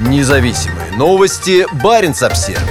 Независимые новости. Барин обсерва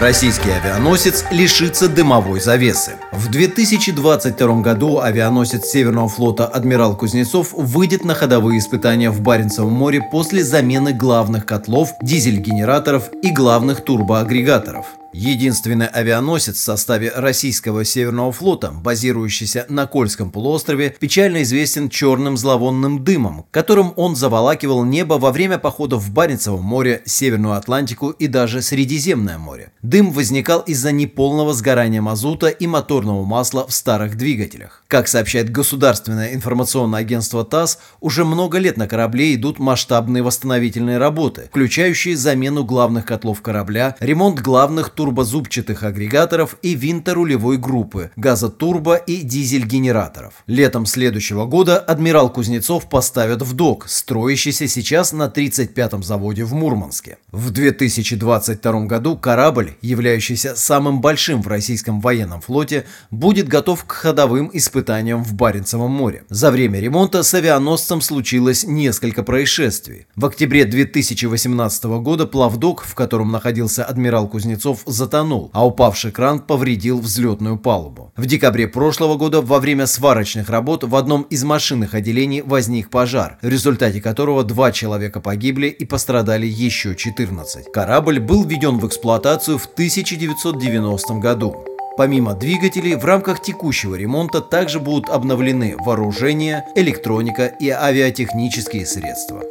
Российский авианосец лишится дымовой завесы. В 2022 году авианосец Северного флота «Адмирал Кузнецов» выйдет на ходовые испытания в Баренцевом море после замены главных котлов, дизель-генераторов и главных турбоагрегаторов. Единственный авианосец в составе российского Северного флота, базирующийся на Кольском полуострове, печально известен черным зловонным дымом, которым он заволакивал небо во время походов в Баренцевом море, Северную Атлантику и даже Средиземное море. Дым возникал из-за неполного сгорания мазута и моторного масла в старых двигателях. Как сообщает государственное информационное агентство ТАСС, уже много лет на корабле идут масштабные восстановительные работы, включающие замену главных котлов корабля, ремонт главных турбозубчатых агрегаторов и винторулевой группы, газотурбо и дизель-генераторов. Летом следующего года адмирал Кузнецов поставят в док, строящийся сейчас на 35-м заводе в Мурманске. В 2022 году корабль, являющийся самым большим в российском военном флоте, будет готов к ходовым испытаниям в Баренцевом море. За время ремонта с авианосцем случилось несколько происшествий. В октябре 2018 года плавдок, в котором находился адмирал Кузнецов, затонул, а упавший кран повредил взлетную палубу. В декабре прошлого года во время сварочных работ в одном из машинных отделений возник пожар, в результате которого два человека погибли и пострадали еще 14. Корабль был введен в эксплуатацию в 1990 году. Помимо двигателей, в рамках текущего ремонта также будут обновлены вооружение, электроника и авиатехнические средства.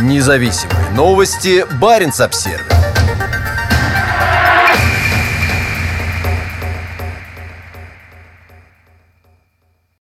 Независимые новости. Барин обсервис